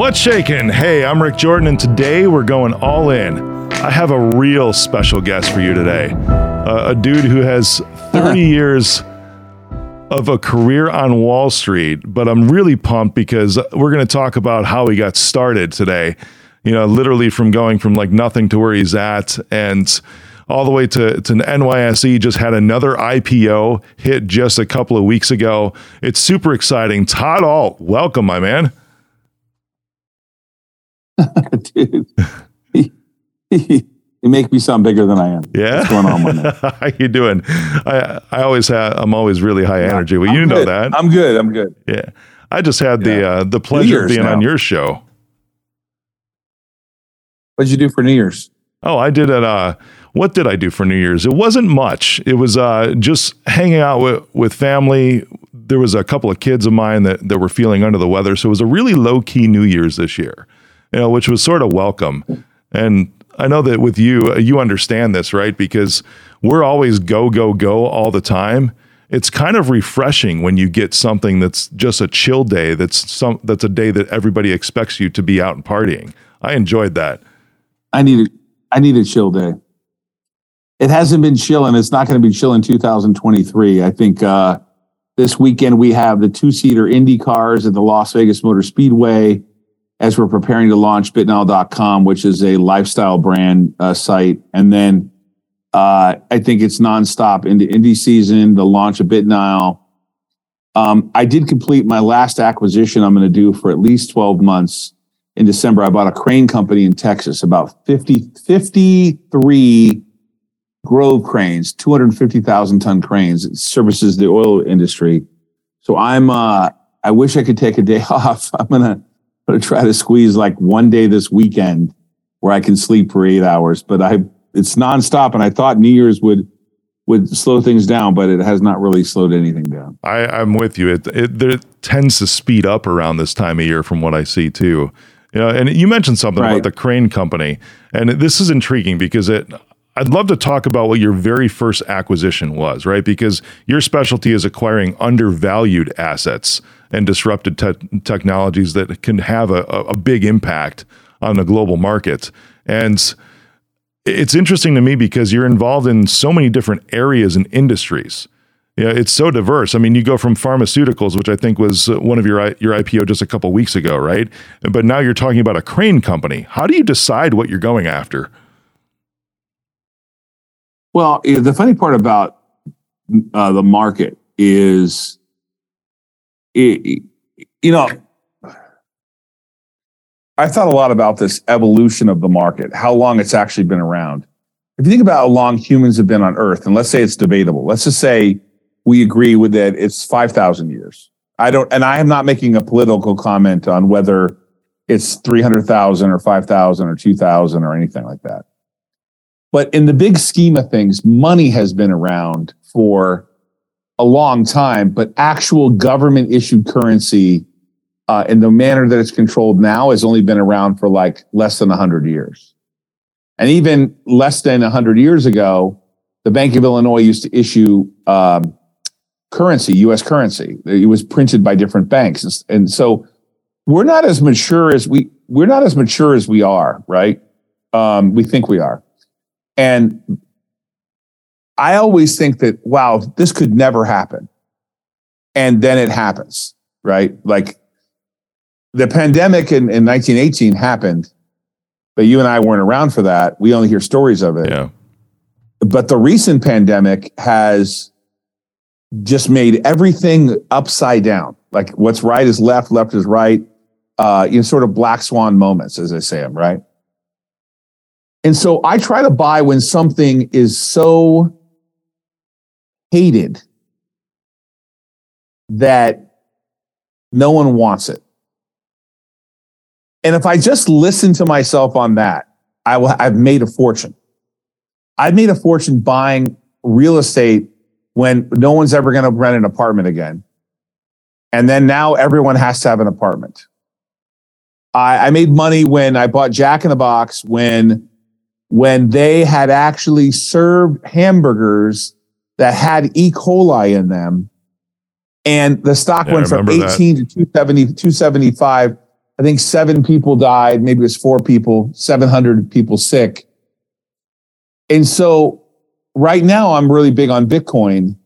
What's shaking? Hey, I'm Rick Jordan, and today we're going all in. I have a real special guest for you today. Uh, a dude who has 30 years of a career on Wall Street, but I'm really pumped because we're going to talk about how he got started today. You know, literally from going from like nothing to where he's at and all the way to, to NYSE just had another IPO hit just a couple of weeks ago. It's super exciting. Todd Ault, welcome, my man. Dude, you make me sound bigger than I am. Yeah, what's going on, man? How you doing? I I always have. I'm always really high energy. Well, I'm you know that. I'm good. I'm good. yeah, I just had the Yeah. uh, the pleasure of being on your show. What'd you do for New Year's? Oh, I did it. Uh, what did I do for New Year's? It wasn't much. It was uh, just hanging out with, with family. There was a couple of kids of mine that, that were feeling under the weather. So it was a really low key New Year's this year, you know, which was sort of welcome. And I know that with you, uh, you understand this, right? Because we're always go, go, go all the time. It's kind of refreshing when you get something that's just a chill day. That's some that's a day that everybody expects you to be out and partying. I enjoyed that. I need a, I need a chill day. It hasn't been chill, and it's not going to be chill in 2023. I think uh, this weekend we have the two-seater Indy cars at the Las Vegas Motor Speedway as we're preparing to launch BitNile.com, which is a lifestyle brand uh, site, and then uh, I think it's nonstop into Indy season, the launch of BitNile. Um, I did complete my last acquisition. I'm going to do for at least 12 months in December, I bought a crane company in Texas, about 50, 53 Grove cranes, 250,000 ton cranes. It services the oil industry. So I'm, uh, I wish I could take a day off. I'm going to, going to try to squeeze like one day this weekend where I can sleep for eight hours, but I, it's nonstop. And I thought New Year's would, would slow things down, but it has not really slowed anything down. I, I'm with you. It, it there tends to speed up around this time of year, from what I see too. You know, and you mentioned something about the crane company, and this is intriguing because it. I'd love to talk about what your very first acquisition was, right? Because your specialty is acquiring undervalued assets and disrupted te- technologies that can have a, a big impact on the global market. And it's interesting to me because you're involved in so many different areas and industries. Yeah, it's so diverse. I mean, you go from pharmaceuticals, which I think was uh, one of your your IPO just a couple weeks ago, right? But now you're talking about a crane company. How do you decide what you're going after? Well, the funny part about uh, the market is, it, you know, I thought a lot about this evolution of the market, how long it's actually been around. If you think about how long humans have been on Earth, and let's say it's debatable, let's just say we agree with that it's 5,000 years. I don't, and I am not making a political comment on whether it's 300,000 or 5,000 or 2,000 or anything like that. But in the big scheme of things, money has been around for a long time, but actual government issued currency uh, in the manner that it's controlled now has only been around for like less than 100 years. And even less than 100 years ago, the Bank of Illinois used to issue um, currency, US currency. It was printed by different banks. And so we're not as mature as we, we're not as mature as we are, right? Um, we think we are. And I always think that, wow, this could never happen. And then it happens, right? Like the pandemic in, in 1918 happened, but you and I weren't around for that. We only hear stories of it. Yeah, But the recent pandemic has just made everything upside down. Like what's right is left, left is right. Uh, you know, sort of black swan moments, as I say them, right? And so I try to buy when something is so hated that no one wants it. And if I just listen to myself on that, I will, I've made a fortune. I've made a fortune buying real estate when no one's ever going to rent an apartment again. And then now everyone has to have an apartment. I, I made money when I bought Jack in the Box when when they had actually served hamburgers that had E. coli in them. And the stock Yeah, went from remember that. 18 to 270, 275. I think seven people died, maybe it was four people, 700 people sick. And so right now, I'm really big on Bitcoin.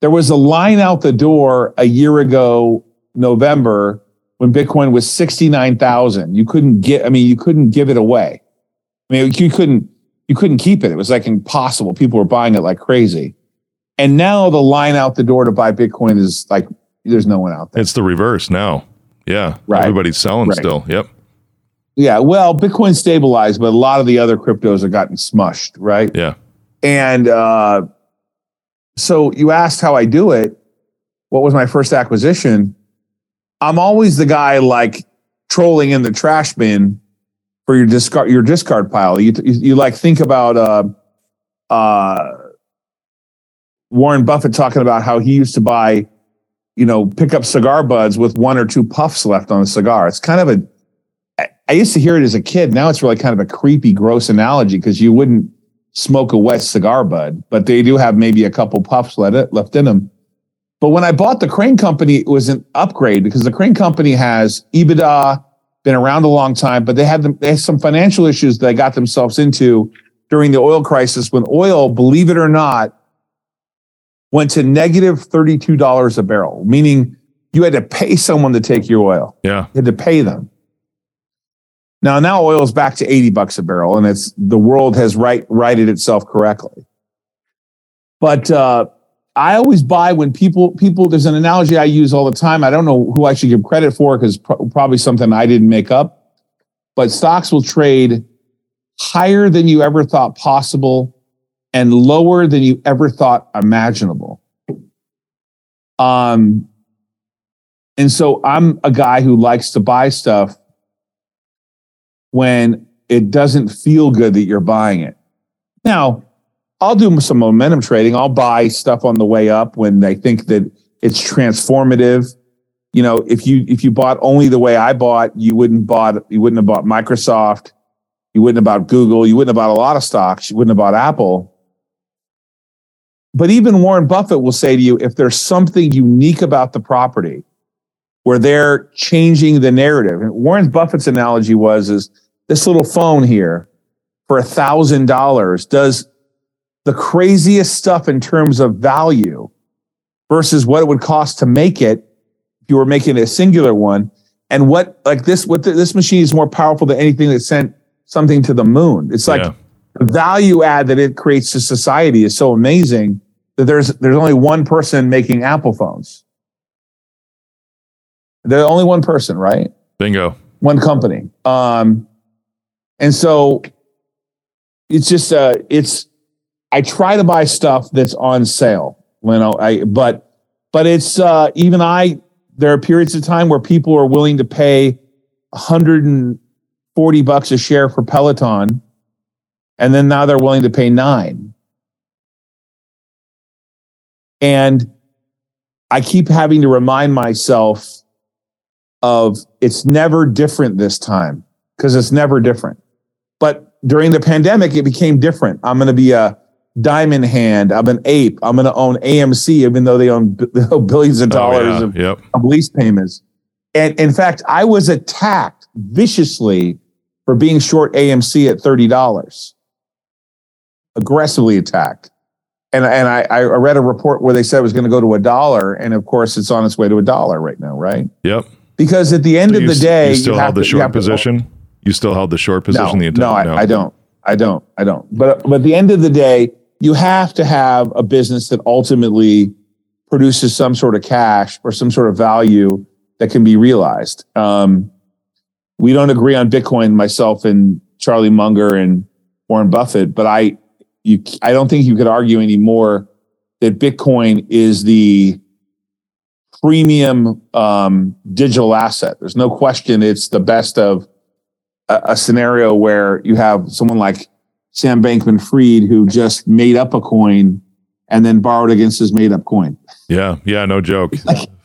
There was a line out the door a year ago, November, when Bitcoin was 69,000. You couldn't get, I mean, you couldn't give it away. I mean, you couldn't, you couldn't keep it. It was like impossible. People were buying it like crazy. And now the line out the door to buy Bitcoin is like, there's no one out there. It's the reverse now. Yeah. Right. Everybody's selling Right. still. Yep. Yeah. Well, Bitcoin stabilized, but a lot of the other cryptos have gotten smushed. Right. Yeah. And uh, so you asked how I do it. What was my first acquisition? I'm always the guy like trolling in the trash bin for your discard your discard pile. You you, you like think about uh, uh, Warren Buffett talking about how he used to buy, you know, pick up cigar buds with one or two puffs left on the cigar. It's kind of a I used to hear it as a kid. Now it's really kind of a creepy, gross analogy because you wouldn't smoke a wet cigar bud, but they do have maybe a couple puffs left in them. But when I bought the Crane Company, it was an upgrade because the Crane Company has EBITDA, been around a long time, but they had them, they had some financial issues they got themselves into during the oil crisis when oil, believe it or not, went to negative $32 a barrel, meaning you had to pay someone to take your oil. Yeah. You had to pay them. Now, now oil is back to 80 bucks a barrel, and it's the world has right righted itself correctly. But uh, I always buy when people people. There's an analogy I use all the time. I don't know who I should give credit for because pro- probably something I didn't make up. But stocks will trade higher than you ever thought possible and lower than you ever thought imaginable. Um, and so I'm a guy who likes to buy stuff when it doesn't feel good that you're buying it. Now, I'll do some momentum trading. I'll buy stuff on the way up when I think that it's transformative. You know, if you if you bought only the way I bought, you wouldn't bought you wouldn't have bought Microsoft, you wouldn't have bought Google, you wouldn't have bought a lot of stocks, you wouldn't have bought Apple. But even Warren Buffett will say to you, if there's something unique about the property where they're changing the narrative. And Warren Buffett's analogy was is this little phone here for a thousand dollars does the craziest stuff in terms of value versus what it would cost to make it if you were making a singular one. And what like this, what the, this machine is more powerful than anything that sent something to the moon. It's like Yeah. The value add that it creates to society is so amazing that there's there's only one person making Apple phones. There's only one person, right? Bingo. One company. Um, and so it's just uh it's I try to buy stuff that's on sale. You know, I but but it's uh even I there are periods of time where people are willing to pay 140 bucks a share for Peloton and then now they're willing to pay 9. And I keep having to remind myself of it's never different this time because it's never different. But during the pandemic, it became different. I'm going to be a diamond hand. I'm an ape. I'm going to own AMC, even though they own b- oh, billions of dollars Oh, yeah. of, Yep. of lease payments. And in fact, I was attacked viciously for being short AMC at $30, aggressively attacked. And, and I, I read a report where they said it was going to go to a dollar. And of course, it's on its way to a dollar right now, right? Yep. Because at the end So of you the day, you still have held the to- you short to- position. You still held the short position the no, entire. no, I, I don't. I don't. I don't. But but at the end of the day, you have to have a business that ultimately produces some sort of cash or some sort of value that can be realized. Um, we don't agree on Bitcoin, myself and Charlie Munger and Warren Buffett, but I you I don't think you could argue anymore that Bitcoin is the premium um, digital asset. There's no question it's the best of a, a scenario where you have someone like Sam Bankman Fried who just made up a coin and then borrowed against his made up coin. Yeah. Yeah. No joke.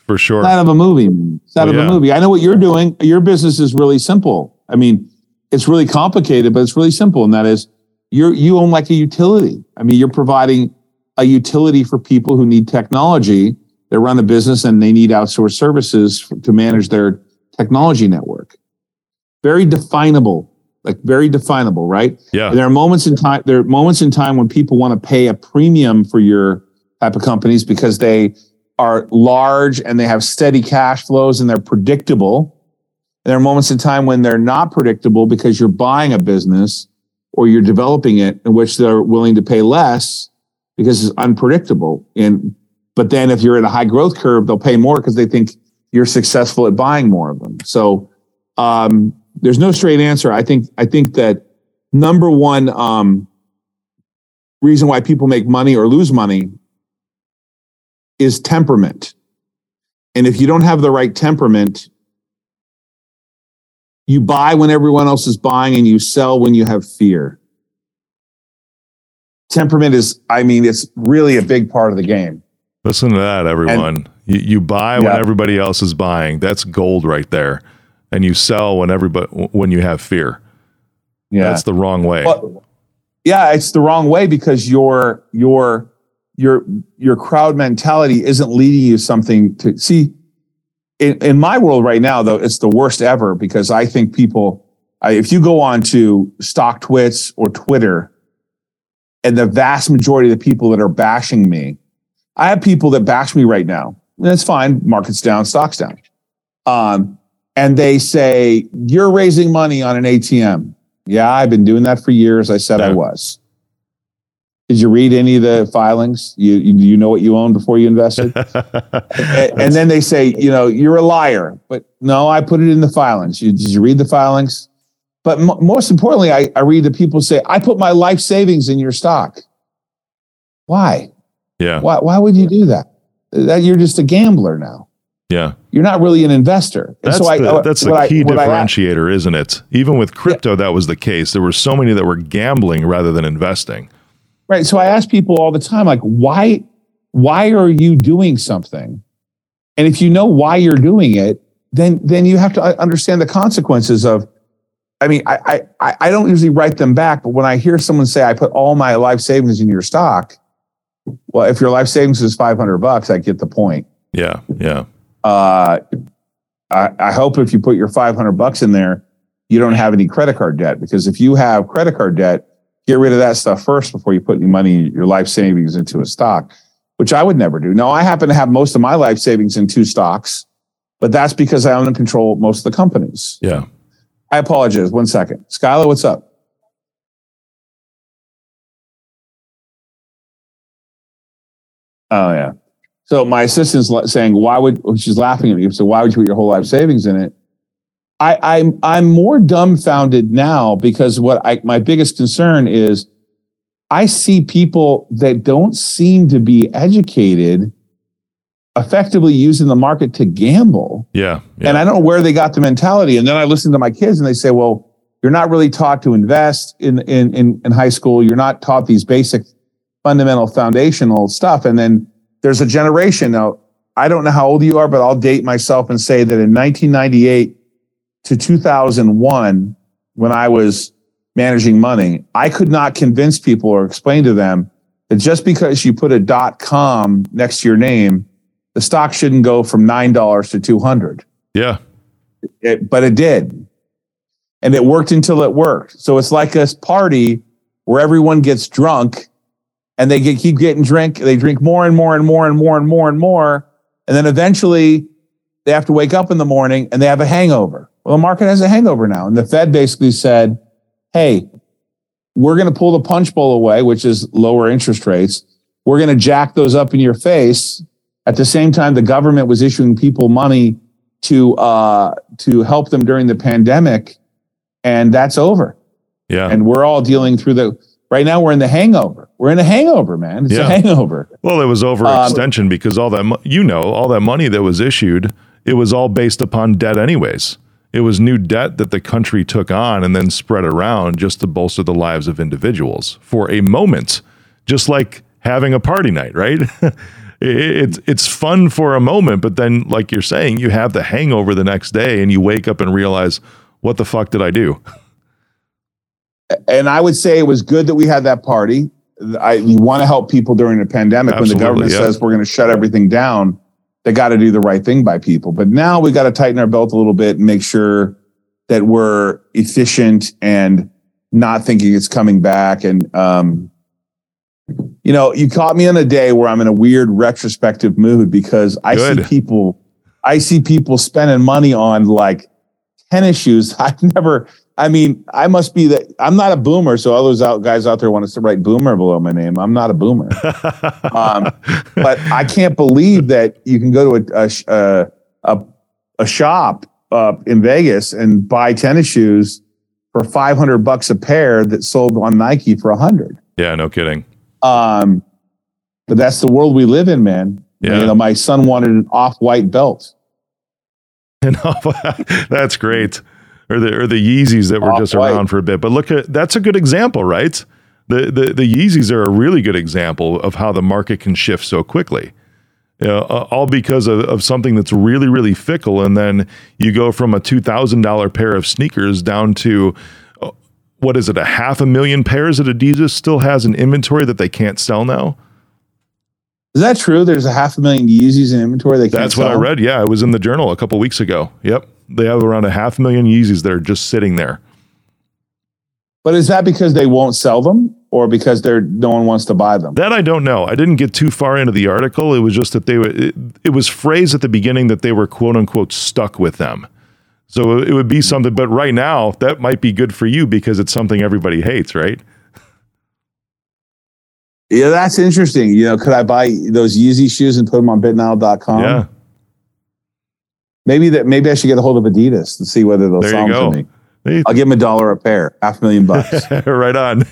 For sure. It's out of a movie. It's out Oh, of yeah. a movie. I know what you're doing. Your business is really simple. I mean, it's really complicated, but it's really simple. And that is you're you own like a utility. I mean, you're providing a utility for people who need technology. They run a business and they need outsourced services to manage their technology network. very definable, like very definable, right? Yeah. There are moments in time. There are moments in time when people want to pay a premium for your type of companies because they are large and they have steady cash flows and they're predictable. And there are moments in time when they're not predictable because you're buying a business or you're developing it in which they're willing to pay less because it's unpredictable. And but then if you're in a high growth curve, they'll pay more because they think you're successful at buying more of them. So um, there's no straight answer. I think I think that number one um, reason why people make money or lose money is temperament. And if you don't have the right temperament, you buy when everyone else is buying and you sell when you have fear. Temperament is, I mean, it's really a big part of the game. Listen to that, everyone. And, you, you buy when everybody else is buying. That's gold right there. And you sell when everybody when you have fear. Yeah, that's the wrong way. Well, yeah, it's the wrong way because your your your your crowd mentality isn't leading you something to see. In, in my world right now, though, it's the worst ever because I think people. I, if you go on to StockTwits or Twitter, and the vast majority of the people that are bashing me I have people that bash me right now. That's fine. Market's down, stocks down. Um, and they say, You're raising money on an ATM. Yeah, I've been doing that for years. I said yeah. I was. Did you read any of the filings? You, you you know what you owned before you invested? and, and, then they say, you know, you're a liar. But no, I put it in the filings. You, did you read the filings? But m- most importantly, I, I read the people say, I put my life savings in your stock. Why? Yeah. Why, why would you do that? That you're just a gambler now. Yeah. You're not really an investor. that's so the, I, that's the key I, differentiator, isn't it? Even with crypto, yeah. that was the case. There were so many that were gambling rather than investing. Right. So I ask people all the time, like, why, why are you doing something? And if you know why you're doing it, then then you have to uh, understand the consequences of. I mean, I I I don't usually write them back, but when I hear someone say, "I put all my life savings in your stock," Well, if your life savings is 500 bucks, I get the point. Yeah. Yeah. Uh, I, I hope if you put your 500 bucks in there, you don't have any credit card debt because if you have credit card debt, get rid of that stuff first before you put any money, your life savings into a stock, which I would never do. Now, I happen to have most of my life savings in two stocks, but that's because I own and control most of the companies. Yeah. I apologize. One second. Skylar, what's up? Oh yeah. So my assistant's saying, "Why would?" She's laughing at me. So why would you put your whole life savings in it? I, I'm I'm more dumbfounded now because what I my biggest concern is, I see people that don't seem to be educated, effectively using the market to gamble. Yeah, yeah. And I don't know where they got the mentality. And then I listen to my kids, and they say, "Well, you're not really taught to invest in in in, in high school. You're not taught these basic fundamental foundational stuff. And then there's a generation now. I don't know how old you are, but I'll date myself and say that in 1998 to 2001, when I was managing money, I could not convince people or explain to them that just because you put a dot com next to your name, the stock shouldn't go from $9 to 200. Yeah. It, but it did. And it worked until it worked. So it's like a party where everyone gets drunk and they get, keep getting drink. They drink more and more and more and more and more and more. And then eventually they have to wake up in the morning and they have a hangover. Well, the market has a hangover now. And the Fed basically said, hey, we're going to pull the punch bowl away, which is lower interest rates. We're going to jack those up in your face. At the same time, the government was issuing people money to uh, to help them during the pandemic, and that's over. Yeah, and we're all dealing through the Right now, we're in the hangover. We're in a hangover, man. It's yeah. a hangover. Well, it was overextension um, because all that, you know, all that money that was issued, it was all based upon debt, anyways. It was new debt that the country took on and then spread around just to bolster the lives of individuals for a moment, just like having a party night, right? it's it's fun for a moment, but then, like you're saying, you have the hangover the next day, and you wake up and realize, what the fuck did I do? and I would say it was good that we had that party. I, you want to help people during a pandemic Absolutely, when the government yeah. says we're going to shut everything down. They got to do the right thing by people. But now we got to tighten our belt a little bit and make sure that we're efficient and not thinking it's coming back. And, um, you know, you caught me on a day where I'm in a weird retrospective mood because I Good. see people, I see people spending money on like tennis shoes. I've never, I mean, I must be that I'm not a boomer. So all those out guys out there want us to write boomer below my name. I'm not a boomer. um, but I can't believe that you can go to a, a, a, a, shop uh, in Vegas and buy tennis shoes for 500 bucks a pair that sold on Nike for 100. yeah, no kidding. Um, but that's the world we live in, man. Yeah. You know, my son wanted an off-white belt. That's great. Or the or the Yeezys that were just Off-white. around for a bit. But look at that's a good example, right? The the the Yeezys are a really good example of how the market can shift so quickly. You know, all because of, of something that's really, really fickle. And then you go from a $2,000 pair of sneakers down to, uh, what is it, a half a million pairs that Adidas still has in inventory that they can't sell now? Is that true? There's a half a million Yeezys in inventory. They can't That's what I read. Yeah, it was in the journal a couple weeks ago. Yep. They have around a half million Yeezys that are just sitting there. But is that because they won't sell them, or because they're no one wants to buy them? That I don't know. I didn't get too far into the article. It was just that they were, it, it was phrased at the beginning that they were quote unquote stuck with them. So it would be something, but right now that might be good for you because it's something everybody hates, right? Yeah, that's interesting. You know, could I buy those Yeezy shoes and put them on bitnile.com? yeah. Maybe that maybe I should get a hold of Adidas and see whether they'll There sell them to me. I'll give them a dollar a pair, half a million bucks. right on.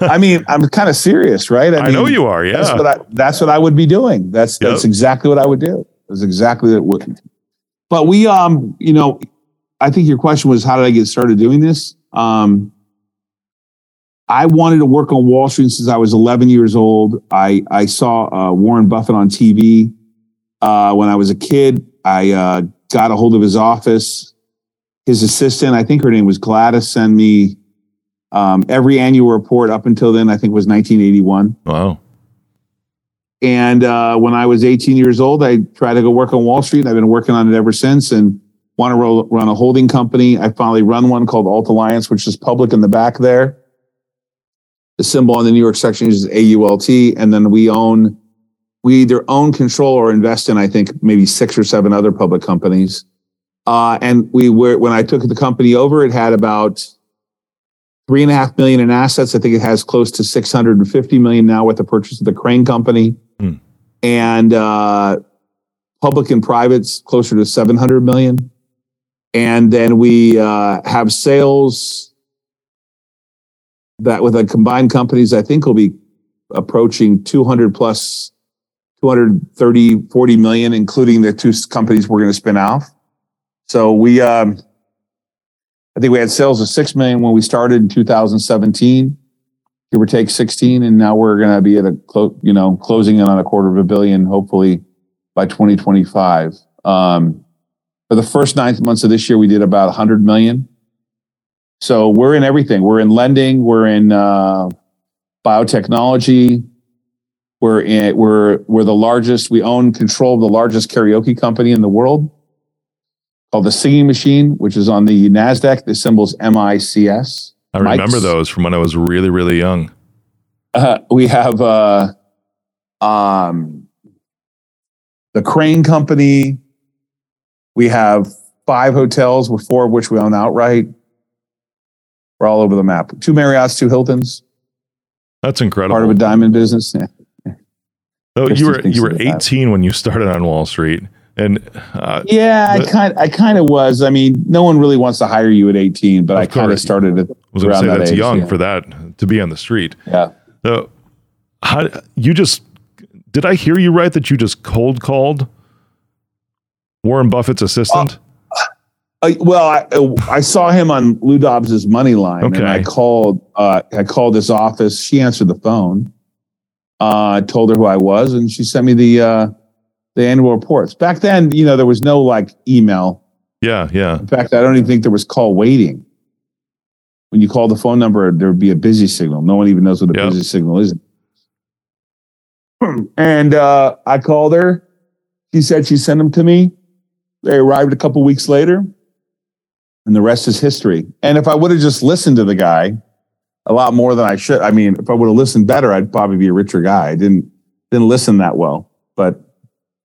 I mean, I'm kind of serious, right? I know you are. That's Yeah. what I that's what I would be doing. That's that's exactly what I would do. That's exactly what it would. But we um, you know, I think your question was how did I get started doing this? Um I wanted to work on Wall Street since I was 11 years old. I I saw uh, Warren Buffett on TV uh, when I was a kid. I uh, got a hold of his office. His assistant, I think her name was Gladys, sent me um, every annual report up until then. I think was 1981. Wow. And uh, when I was 18 years old, I tried to go work on Wall Street. I've been working on it ever since and want to run a holding company. I finally run one called Ault Alliance, which is public in the back there. The symbol on the New York section is AULT. And then we own, we either own, control, or invest in, I think, maybe six or seven other public companies. Uh, and we were, when I took the company over, it had about three and a half million in assets. I think it has close to 650 million now with the purchase of the Crane company. Hmm. And uh, public and privates closer to 700 million. And then we uh, have sales that with the combined companies, I think will be approaching 200 plus 230, 40 million, including the two companies we're going to spin off. So we, um, I think we had sales of 6 million when we started in 2017, give or take 16. And now we're going to be at a, clo- you know, closing in on a quarter of a billion, hopefully by 2025. Um, for the first nine months of this year, we did about 100 million. So we're in everything. We're in lending. We're in uh, biotechnology. We're in. We're we're the largest. We own control of the largest karaoke company in the world, called the Singing Machine, which is on the Nasdaq. The symbol's MICS. I remember Mike's. those from when I was really, really young. Uh, we have uh, um, the Crane Company. We have five hotels, with four of which we own outright. We're all over the map. Two Marriotts, two Hiltons, That's incredible. part of a diamond business. Yeah. Oh, you were you were of that. 18 when you started on Wall Street, and uh, Yeah, I kind I kind of was. I mean, no one really wants to hire you at 18, but I kind of started at I was going to around say that that's age, young yeah. for that to be on the street. yeah. So, how you just did I hear you right that you just cold called Warren Buffett's assistant? Uh, well, I, I saw him on Lou Dobbs's Moneyline, Okay. and I called. Uh, I called his office. She answered the phone. Uh, I told her who I was, and she sent me the uh, the annual reports. Back then, you know, there was no like email. yeah, yeah. In fact, I don't even think there was call waiting. When you call the phone number, there would be a busy signal. No one even knows what a Yep. busy signal is. And uh, I called her. She said she sent them to me. They arrived a couple weeks later. And the rest is history. And if I would have just listened to the guy a lot more than I should, I mean, if I would have listened better, I'd probably be a richer guy. I didn't didn't listen that well, but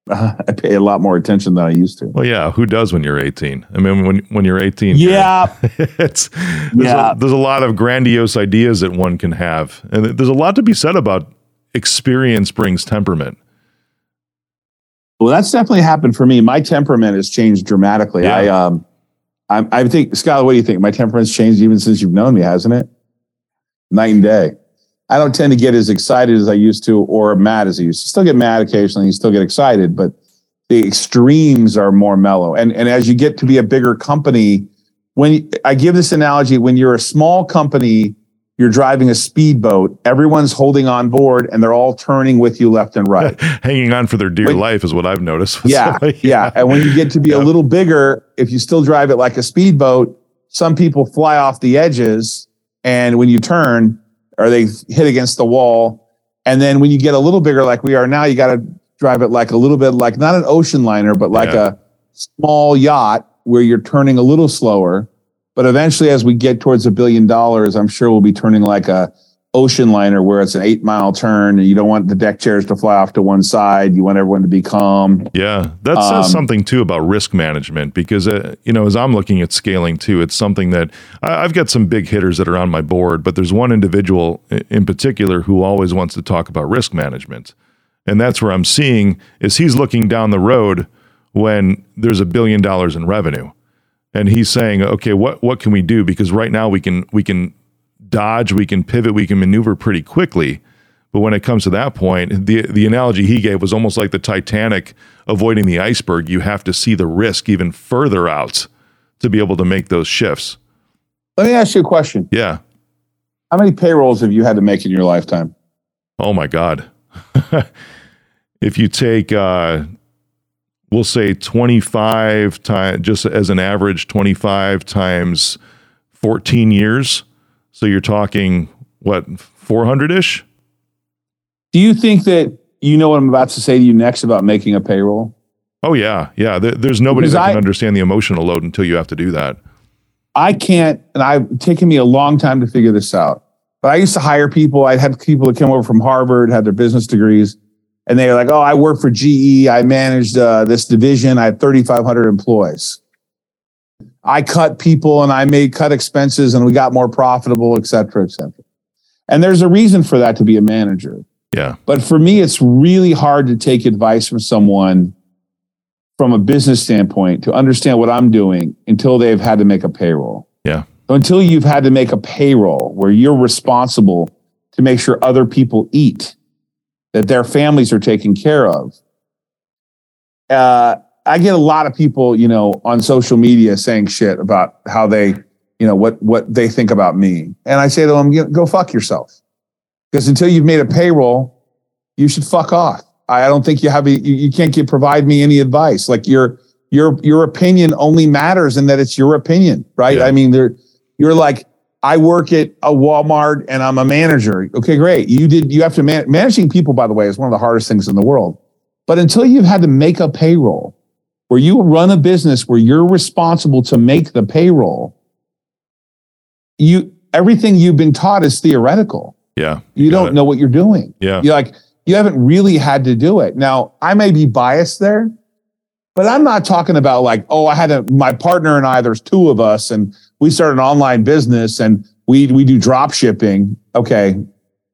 uh, I pay a lot more attention than I used to. Well, yeah, who does when you're 18? I mean, when when you're 18, yeah, it's there's, yeah. A, there's a lot of grandiose ideas that one can have, and there's a lot to be said about experience brings temperament. Well, that's definitely happened for me. My temperament has changed dramatically. Yeah. I um, I, I think, Scott, what do you think? My temperament's changed even since you've known me, hasn't it? Night and day. I don't tend to get as excited as I used to, or mad as I used to. Still get mad occasionally, you still get excited, but the extremes are more mellow. And and as you get to be a bigger company, when I give this analogy, when you're a small company, you're driving a speedboat, everyone's holding on board and they're all turning with you left and right. Hanging on for their dear when, life is what I've noticed. Yeah, yeah. yeah. And when you get to be yeah. a little bigger, if you still drive it like a speedboat, some people fly off the edges. And when you turn, or they hit against the wall. And then when you get a little bigger, like we are now, you got to drive it like a little bit like not an ocean liner, but like yeah. a small yacht where you're turning a little slower. But eventually, as we get towards a billion dollars, I'm sure we'll be turning like a ocean liner where it's an eight mile turn and you don't want the deck chairs to fly off to one side. You want everyone to be calm. Yeah. That says um, something too about risk management because, uh, you know, as I'm looking at scaling too, it's something that I, I've got some big hitters that are on my board, but there's one individual in particular who always wants to talk about risk management. And that's where I'm seeing is he's looking down the road when there's a billion dollars in revenue. And he's saying, okay, what, what can we do? Because right now we can, we can dodge, we can pivot, we can maneuver pretty quickly. But when it comes to that point, the the analogy he gave was almost like the Titanic avoiding the iceberg. You have to see the risk even further out to be able to make those shifts. Let me ask you a question. Yeah. How many payrolls have you had to make in your lifetime? Oh my God. if you take uh, we'll say 25 times just as an average 25 times 14 years so you're talking what 400 ish? Do you think that you know what I'm about to say to you next about making a payroll? Oh yeah, yeah. There, there's nobody because that can I, understand the emotional load until you have to do that. I can't, and I've taken me a long time to figure this out. But I used to hire people. I had people that came over from Harvard, had their business degrees, and they're like, "Oh, I work for GE. I managed uh, this division. I have 3,500 employees." I cut people and I made cut expenses and we got more profitable, et cetera, et cetera. And there's a reason for that to be a manager. Yeah. But for me, it's really hard to take advice from someone from a business standpoint to understand what I'm doing until they've had to make a payroll. Yeah. So until you've had to make a payroll where you're responsible to make sure other people eat, that their families are taken care of. Uh, I get a lot of people, you know, on social media saying shit about how they, you know, what what they think about me, and I say to them, go fuck yourself, because until you've made a payroll, you should fuck off. I don't think you have a, you, you can't get, provide me any advice. Like your your your opinion only matters in that it's your opinion, right? Yeah. I mean, there you're like I work at a Walmart and I'm a manager. Okay, great. You did you have to man, managing people by the way is one of the hardest things in the world. But until you've had to make a payroll, where you run a business where you're responsible to make the payroll, you everything you've been taught is theoretical. Yeah. You don't it. know what you're doing. Yeah. You're like, you haven't really had to do it. Now, I may be biased there, but I'm not talking about like, oh, I had a my partner and I, there's two of us, and we started an online business and we we do drop shipping. Okay.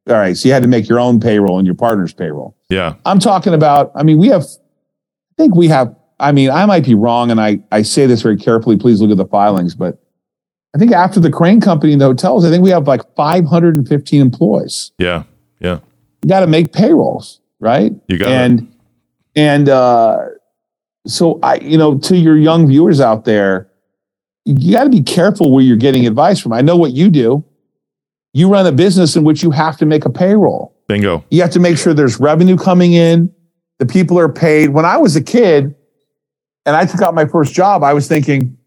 All right. So you had to make your own payroll and your partner's payroll. Yeah. I'm talking about, I mean, we have I think we have I mean, I might be wrong, and I, I say this very carefully. Please look at the filings. But I think after the crane company and the hotels, I think we have like 515 employees. Yeah. Yeah. You got to make payrolls, right? You got and, it. And uh, so I, you know, to your young viewers out there, you got to be careful where you're getting advice from. I know what you do. You run a business in which you have to make a payroll. Bingo. You have to make sure there's revenue coming in. The people are paid. When I was a kid, and I took out my first job, I was thinking,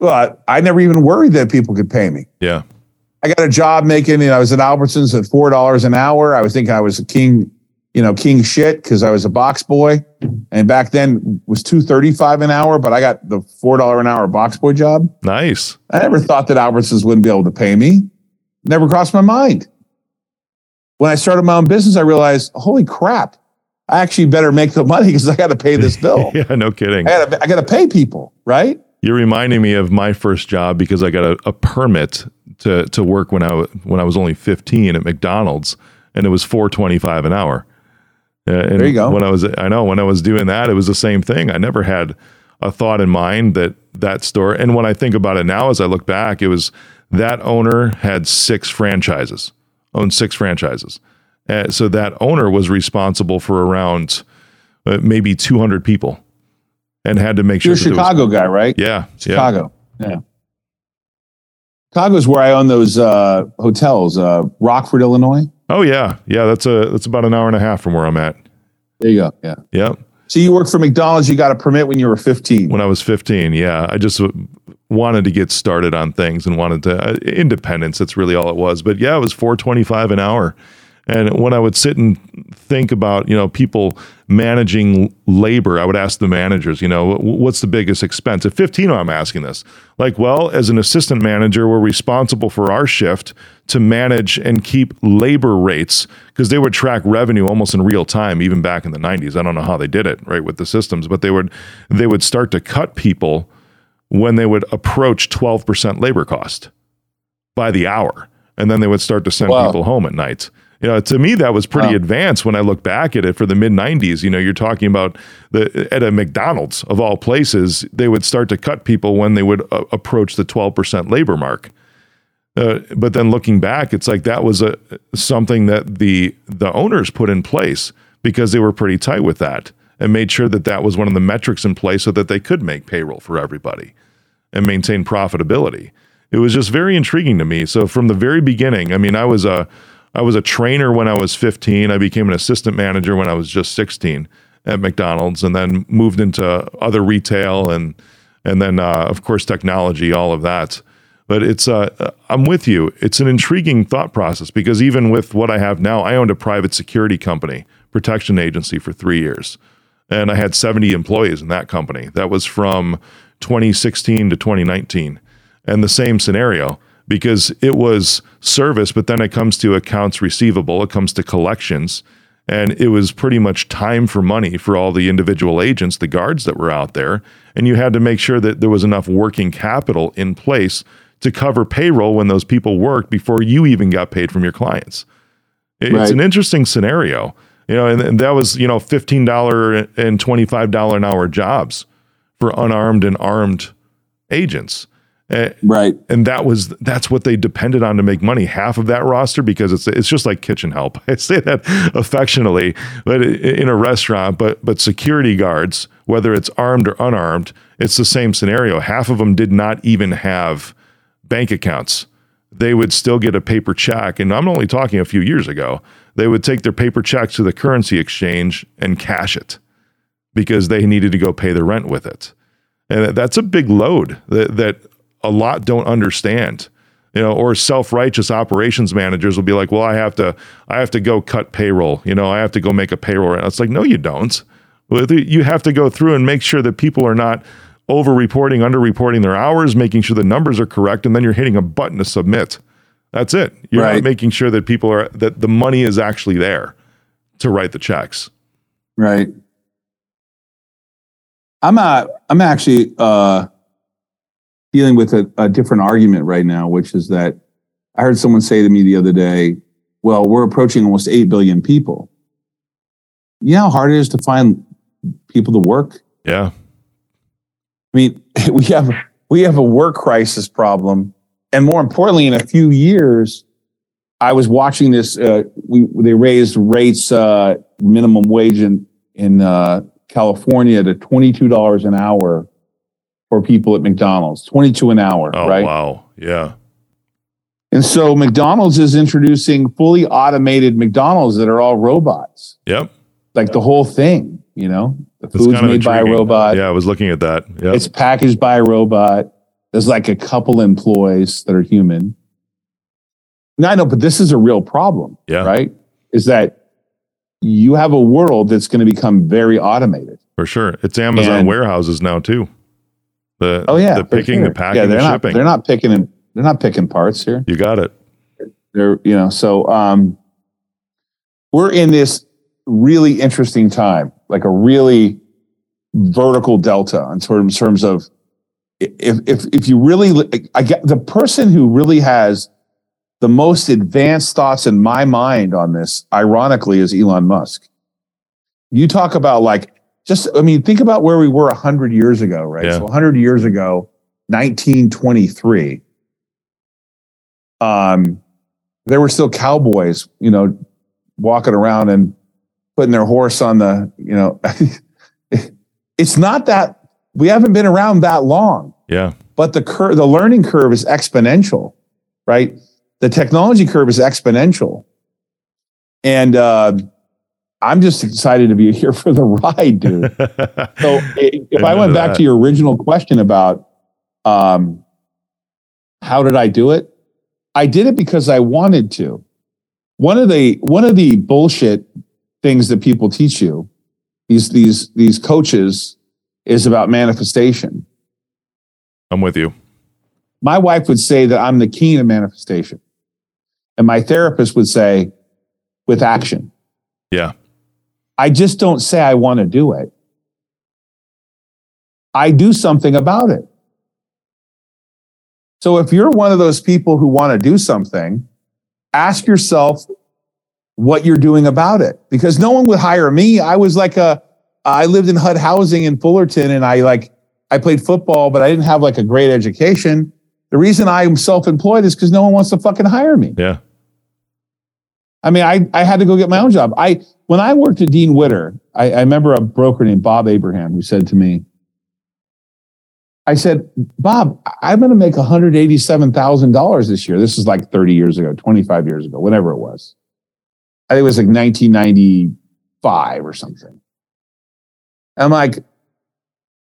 well, I never even worried that people could pay me. Yeah. I got a job making, you know, I was at Albertsons at $4 an hour. I was thinking I was a king, you know, king shit because I was a box boy. and back then was two thirty five an hour, but I got the four dollar an hour box boy job. Nice. I never thought that Albertsons wouldn't be able to pay me. Never crossed my mind. When I started my own business, I realized, holy crap, I actually better make the money because I got to pay this bill. yeah, no kidding. I got to pay people, right? You're reminding me of my first job because I got a, a permit to to work when I when I was only 15 at McDonald's, and it was 4.25 an hour. Uh, and There you go. When I was, I know when I was doing that, it was the same thing. I never had a thought in mind that that store. And when I think about it now, as I look back, it was that owner had six franchises, owned six franchises. Uh, so that owner was responsible for around uh, maybe 200 people, and had to make sure. You're a there was- Chicago guy, right? yeah, Chicago. yeah. Chicago. Yeah. Chicago's where I own those uh, hotels, uh, Rockford, Illinois. Oh yeah, yeah. That's a that's about an hour and a half from where I'm at. There you go. Yeah. Yep. So you worked for McDonald's. You got a permit when you were 15. When I was 15, yeah, I just w- wanted to get started on things and wanted to uh, independence. That's really all it was. But yeah, it was 4.25 an hour. And when I would sit and think about, you know, people managing labor, I would ask the managers, you know, what's the biggest expense? At 15, I'm asking this. Like, well, as an assistant manager, we're responsible for our shift to manage and keep labor rates because they would track revenue almost in real time, even back in the 90s. I don't know how they did it, right, with the systems, but they would they would start to cut people when they would approach 12% labor cost by the hour. And then they would start to send Wow. people home at night. You know, to me, that was pretty Wow. advanced when I look back at it for the mid 90s. You know, you're talking about the at a McDonald's of all places, they would start to cut people when they would uh, approach the 12% labor mark. Uh, but then looking back, it's like that was a something that the the owners put in place because they were pretty tight with that and made sure that that was one of the metrics in place so that they could make payroll for everybody and maintain profitability. It was just very intriguing to me. So from the very beginning, I mean, I was a I was a trainer when I was 15. I became an assistant manager when I was just 16 at McDonald's, and then moved into other retail and and then uh, of course technology, all of that. But it's uh, I'm with you. It's an intriguing thought process because even with what I have now, I owned a private security company, protection agency for three years, and I had 70 employees in that company. That was from 2016 to 2019, and the same scenario because it was service, but then it comes to accounts receivable, it comes to collections, and it was pretty much time for money for all the individual agents, the guards that were out there, and you had to make sure that there was enough working capital in place to cover payroll when those people worked before you even got paid from your clients. It's Right. an interesting scenario, you know, and, and that was you know fifteen dollar and twenty five dollar an hour jobs for unarmed and armed agents. Eh, Right. and that was that's what they depended on to make money half of that roster because it's it's just like kitchen help i say that affectionately but in a restaurant but but security guards whether it's armed or unarmed it's the same scenario half of them did not even have bank accounts they would still get a paper check. And i'm only talking a few years ago. They would take their paper check to the currency exchange and cash it because they needed to go pay the rent with it. And that's a big load that, that a lot don't understand. You know or self-righteous operations managers will be like well i have to i have to go cut payroll. You know i have to go make a payroll. And it's like no you don't. You have to go through and make sure that people are not over reporting under reporting their hours making sure the numbers are correct and then you're hitting a button to submit that's it you're not making sure that people are that the money is actually there to write the checks Right. I'm I'm actually uh, dealing with a, a different argument right now, which is that I heard someone say to me the other day, "Well, we're approaching almost eight billion people. You know how hard it is to find people to work. yeah I mean, we have we have a work crisis problem, and more importantly, in a few years, I was watching this. Uh, we they raised rates uh, minimum wage in in uh, California to twenty two dollars an hour for people at McDonald's. Twenty two an hour, oh right? wow yeah And so McDonald's is introducing fully automated McDonald's that are all robots, yep like the whole thing. You know, the food's kind of made by a robot. yeah i was looking at that yeah It's packaged by a robot. There's like a couple employees that are human. Now I know, but this is a real problem, Yeah. right? Is that you have a world that's going to become very automated. For sure. It's Amazon And- warehouses now too. The Oh yeah, the picking, sure. the packing, Yeah, the they're not. shipping. They're not picking. and- They're not picking parts here. you got it. They're you know. So um, we're in this really interesting time, like a really vertical delta in terms terms of if if if you really I get the person who really has the most advanced thoughts in my mind on this, ironically, is Elon Musk. You talk about like just I mean, think about where we were hundred years ago, right? Yeah. So hundred years ago, 1923. Um, there were still cowboys, you know, walking around and putting their horse on the, you know, it's not that we haven't been around that long Yeah. but the curve, the learning curve is exponential, right? The technology curve is exponential, and uh, I'm just excited to be here for the ride, dude. So if I went back that. to your original question about um, how did I do it, I did it because I wanted to. One of the one of the bullshit things that people teach you, these these these coaches, is about manifestation. I'm with you. my wife would say that I'm the king of manifestation. And my therapist would say, with action. Yeah. I just don't say I want to do it. I do something about it. So if you're one of those people who want to do something, ask yourself what you're doing about it because no one would hire me. I was like a, I lived in HUD housing in Fullerton and I like, I played football, but I didn't have like a great education. The reason I'm self-employed is because no one wants to fucking hire me. Yeah. I mean, I, I had to go get my own job. I when I worked at Dean Witter, I, I remember a broker named Bob Abraham who said to me, I said, Bob, I'm going to make $187,000 this year. This is like 30 years ago, 25 years ago, whatever it was. I think it was like 1995 or something. I'm like,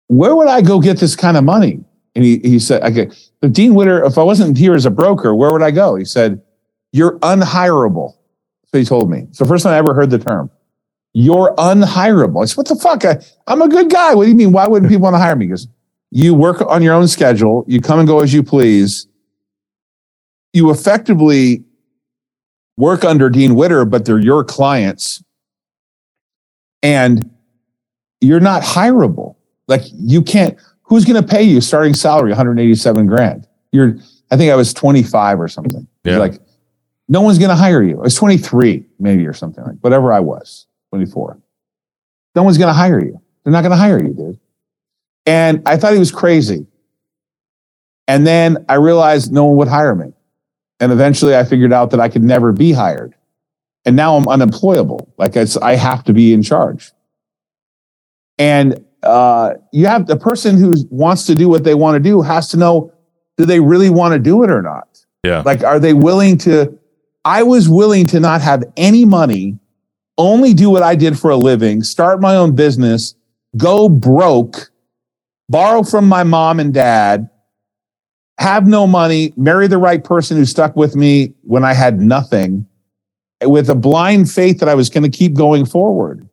where would I go get this kind of money? And he, he said, okay, but Dean Witter, if I wasn't here as a broker, where would I go? He said, you're unhireable. That's what he told me. It's the first time I ever heard the term. You're unhireable. I said, what the fuck? I, I'm a good guy. What do you mean? Why wouldn't people want to hire me? He goes, you work on your own schedule. You come and go as you please. You effectively work under Dean Witter, but they're your clients. And you're not hireable. Like you can't, who's going to pay you starting salary 187 grand? You're, I think I was 25 or something. Yeah. Like, no one's going to hire you. I was 23, maybe, or something like whatever I was, 24. No one's going to hire you. They're not going to hire you, dude. And I thought he was crazy. And then I realized no one would hire me. And eventually I figured out that I could never be hired. And now I'm unemployable. Like it's, I have to be in charge. And uh, you have the person who wants to do what they want to do has to know do they really want to do it or not? Yeah. Like, are they willing to? I was willing to not have any money, only do what I did for a living, start my own business, go broke, borrow from my mom and dad, have no money, marry the right person who stuck with me when I had nothing, with a blind faith that I was going to keep going forward.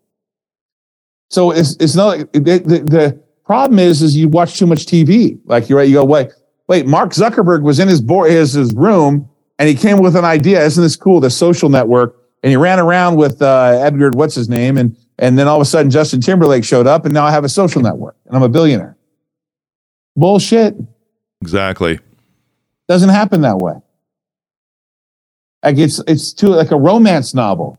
So it's it's not like- the, the the problem is is you watch too much TV. Like you're right, you go wait wait. Mark Zuckerberg was in his board his his room and he came with an idea. Isn't this cool? The social network. And he ran around with uh, what's his name, and and then all of a sudden Justin Timberlake showed up, and now I have a social network, and I'm a billionaire. Bullshit. Exactly. Doesn't happen that way. Like it's it's too like a romance novel.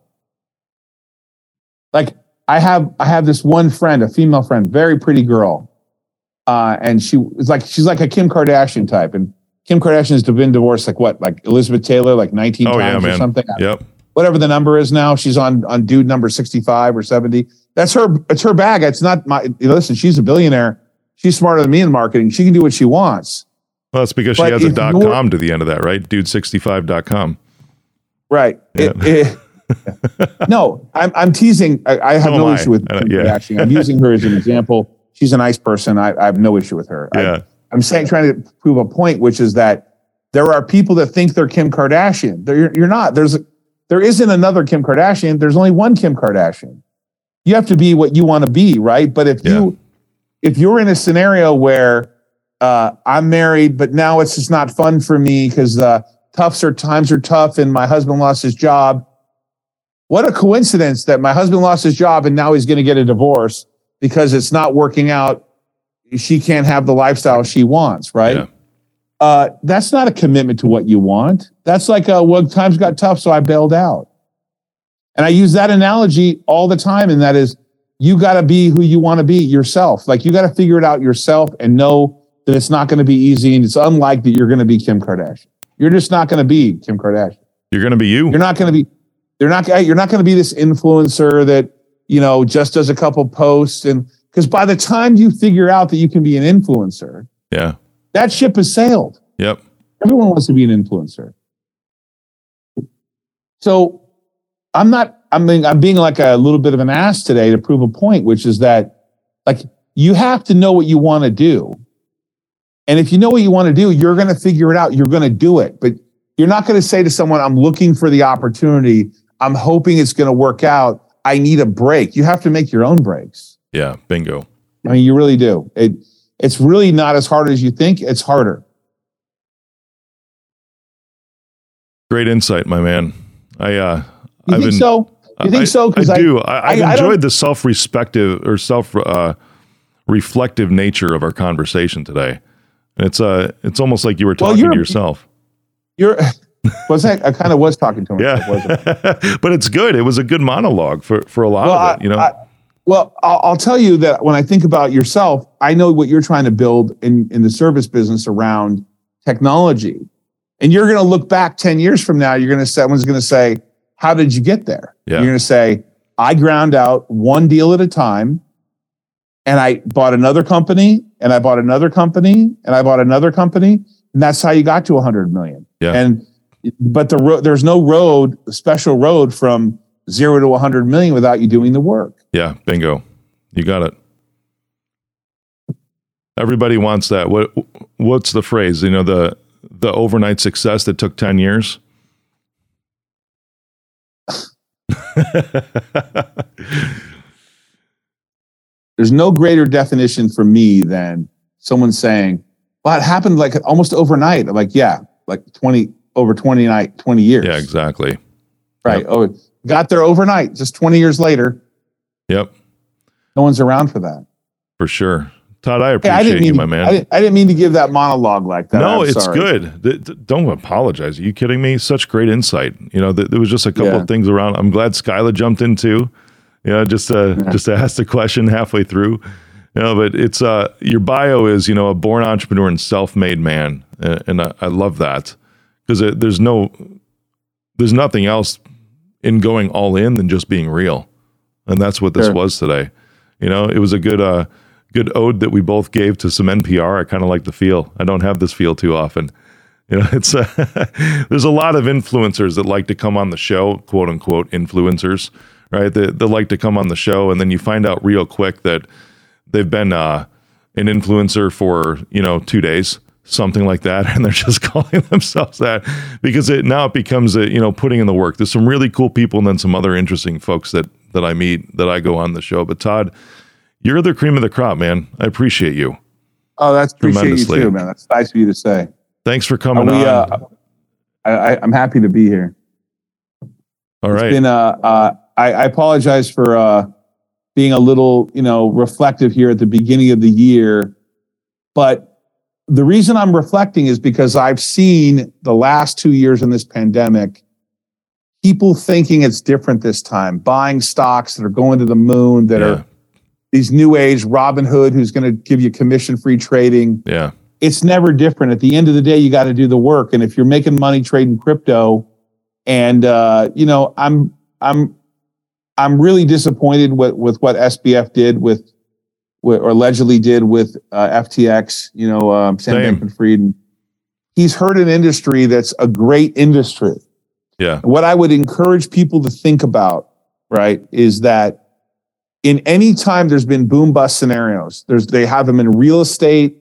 Like I have I have this one friend, a female friend, very pretty girl, uh, and she was like she's like a Kim Kardashian type, and Kim Kardashian has been divorced like what, like Elizabeth Taylor, like nineteen Oh, yeah, times or man. something. Yep. Whatever the number is now, she's on on dude number sixty five or seventy. That's her. It's her bag. It's not my. You know, listen, she's a billionaire. She's smarter than me in marketing. She can do what she wants. Well, that's because But she has a dot com to the end of that, right? Dude65.com. Right. It- it- no, I'm, I'm teasing. I, I have So no I. issue with Kim yeah. Kardashian. I'm using her as an example. She's a nice person. I, I have no issue with her. I- Yeah. I'm saying, trying to prove a point, which is that there are people that think they're Kim Kardashian. They're, you're, you're not. There's there isn't another Kim Kardashian. There's only one Kim Kardashian. you have to be what you want to be, right? But if Yeah. you if you're in a scenario where uh, I'm married, but now it's just not fun for me because the toughs are times are tough, and my husband lost his job. What a coincidence that my husband lost his job and now he's going to get a divorce because it's not working out. She can't have the lifestyle she wants, right? Yeah. Uh, that's not a commitment to what you want. That's like, uh, well, times got tough, so I bailed out. And I use that analogy all the time, and that is, you got to be who you want to be yourself. Like you got to figure it out yourself and know that it's not going to be easy, and it's unlike that you're going to be Kim Kardashian. You're just not going to be Kim Kardashian. You're going to be you. You're not going to be. They're not. You're not going to be this influencer that you know just does a couple posts and because by the time you figure out that you can be an influencer, yeah. that ship has sailed. Yep. Everyone wants to be an influencer. So I'm not, I mean, I'm being like a little bit of an ass today to prove a point, which is that like you have to know what you want to do. And if you know what you want to do, you're going to figure it out. You're going to do it. But you're not going to say to someone, I'm looking for the opportunity. I'm hoping it's going to work out. I need a break. You have to make your own breaks. Yeah. Bingo. I mean, you really do. It, it's really not as hard as you think. It's harder. Great insight, my man. I, uh, You I've think been- so? You think I, so? Because I I, do. I, I've I- I enjoyed the self-respective or self uh, reflective nature of our conversation today. It's uh, it's almost like you were Well, talking to yourself. You're was that I kind of was talking to myself, wasn't? Yeah, but it's good. It was a good monologue for for a lot Well, of it. You know, I- well, I'll, I'll tell you that when I think about yourself, I know what you're trying to build in in the service business around technology, and you're going to look back ten years from now. You're going to someone's going to say, "How did you get there?" Yeah. You're going to say, "I ground out one deal at a time." And I bought another company, and I bought another company, and I bought another company, and that's how you got to 100 million. Yeah. And but the there's no road, special road from zero to 100 million without you doing the work. yeah, bingo. You got it. Everybody wants that. What what's the phrase? You know, the the overnight success that took 10 years. There's no greater definition for me than someone saying, "Well, it happened like almost overnight." I'm like, yeah, like 20 over 20 night, 20 years. yeah, exactly. Right. Yep. Oh, got there overnight, just 20 years later. Yep, No one's around for that. for sure. Todd, I Hey, appreciate I didn't mean you, to, my man. I didn't, I didn't mean to give that monologue like that. no, I'm it's sorry. good. Don't apologize. Are you kidding me? Such great insight. You know, th- there was just a couple Yeah. of things around. I'm glad Skyla jumped in too. You know, just uh, Yeah. just to ask the question halfway through. You know, but it's uh, your bio is you know a born entrepreneur and self-made man, and, and I, I love that because there's no there's nothing else in going all in than just being real, and that's what this Sure. was today. You know, it was a good uh, good ode that we both gave to some NPR. I kind of like the feel. I don't have this feel too often. You know, it's uh, there's a lot of influencers that like to come on the show, quote unquote influencers, right? That that like to come on the show, and then you find out real quick that they've been uh, an influencer for you know two days, something like that, and they're just calling themselves that because it now it becomes a you know putting in the work. There's some really cool people, and then some other interesting folks that that I meet that I go on the show. But Todd, you're the cream of the crop, man. I appreciate you. Oh, that's appreciate you Tremendously. too, man. That's nice of you to say. Thanks for coming we, on. uh, I, I'm happy to be here. All right. It's been uh, uh, I, I apologize for uh, being a little, you know, reflective here at the beginning of the year, but the reason I'm reflecting is because I've seen the last two years in this pandemic, people thinking it's different this time, buying stocks that are going to the moon, that yeah. are these new age Robinhood, who's going to give you commission free trading Yeah. it's never different. At the end of the day, you got to do the work. And if you're making money trading crypto, and uh, you know, I'm I'm I'm really disappointed with with what SBF did with, with or allegedly did with uh, FTX. You know, um, Sam Bankman-Fried. He's hurt an industry that's a great industry. Yeah. What I would encourage people to think about, right, is that in any time there's been boom bust scenarios, there's they have them in real estate,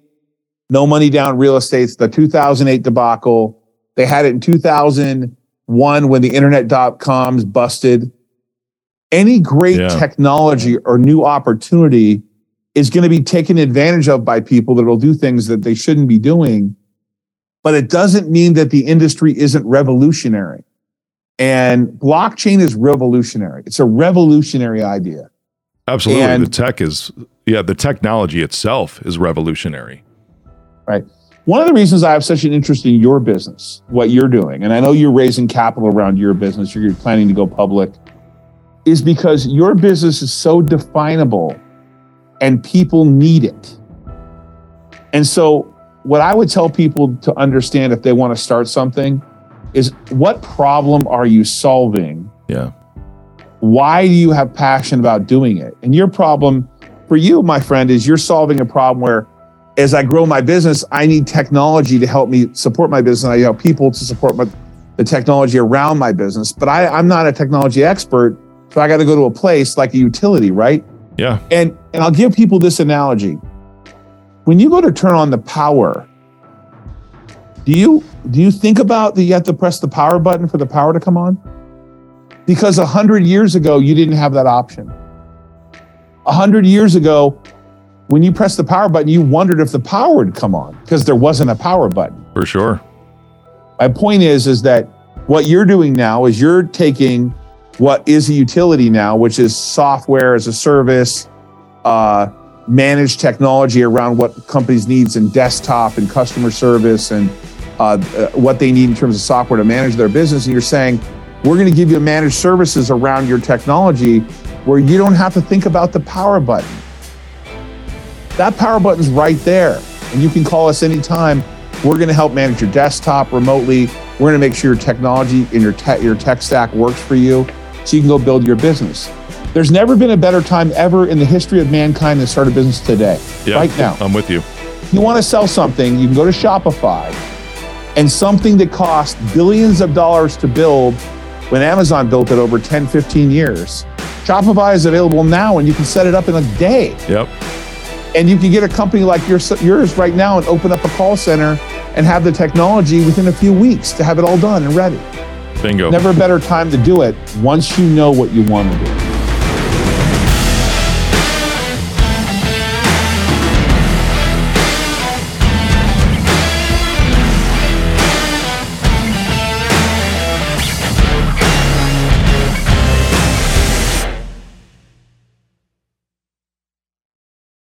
no money down real estate's the 2008 debacle. They had it in 2001 when the internet dot coms busted. Any great Yeah. technology or new opportunity is going to be taken advantage of by people that will do things that they shouldn't be doing. But it doesn't mean that the industry isn't revolutionary. And blockchain is revolutionary. It's a revolutionary idea. Absolutely. And- the tech is, yeah, the technology itself is revolutionary. Right. One of the reasons I have such an interest in your business, what you're doing, and I know you're raising capital around your business, you're planning to go public, is because your business is so definable and people need it. And so, what I would tell people to understand if they want to start something is what problem are you solving? Yeah. Why do you have passion about doing it? And your problem for you, my friend, is you're solving a problem where as I grow my business, I need technology to help me support my business. I have people to support my, the technology around my business, but I, I'm not a technology expert. So I got to go to a place like a utility, right? Yeah. And and I'll give people this analogy. When you go to turn on the power, do you do you think about that you have to press the power button for the power to come on? Because a hundred years ago, you didn't have that option. A hundred years ago, when you pressed the power button, you wondered if the power would come on because there wasn't a power button. For sure. My point is, is that what you're doing now is you're taking what is a utility now, which is software as a service, uh, managed technology around what companies needs in desktop and customer service and uh, uh, what they need in terms of software to manage their business. And you're saying, we're going to give you managed services around your technology where you don't have to think about the power button. That power button's right there. And you can call us anytime. We're going to help manage your desktop remotely. We're going to make sure your technology and your tech, your tech stack works for you so you can go build your business. There's never been a better time ever in the history of mankind to start a business today. Yeah. Right now. I'm with you. You want to sell something, you can go to Shopify and something that cost billions of dollars to build when Amazon built it over 10, 15 years. Shopify is available now and you can set it up in a day. Yep. And you can get a company like yours, yours right now and open up a call center and have the technology within a few weeks to have it all done and ready. Bingo. Never a better time to do it once you know what you want to do.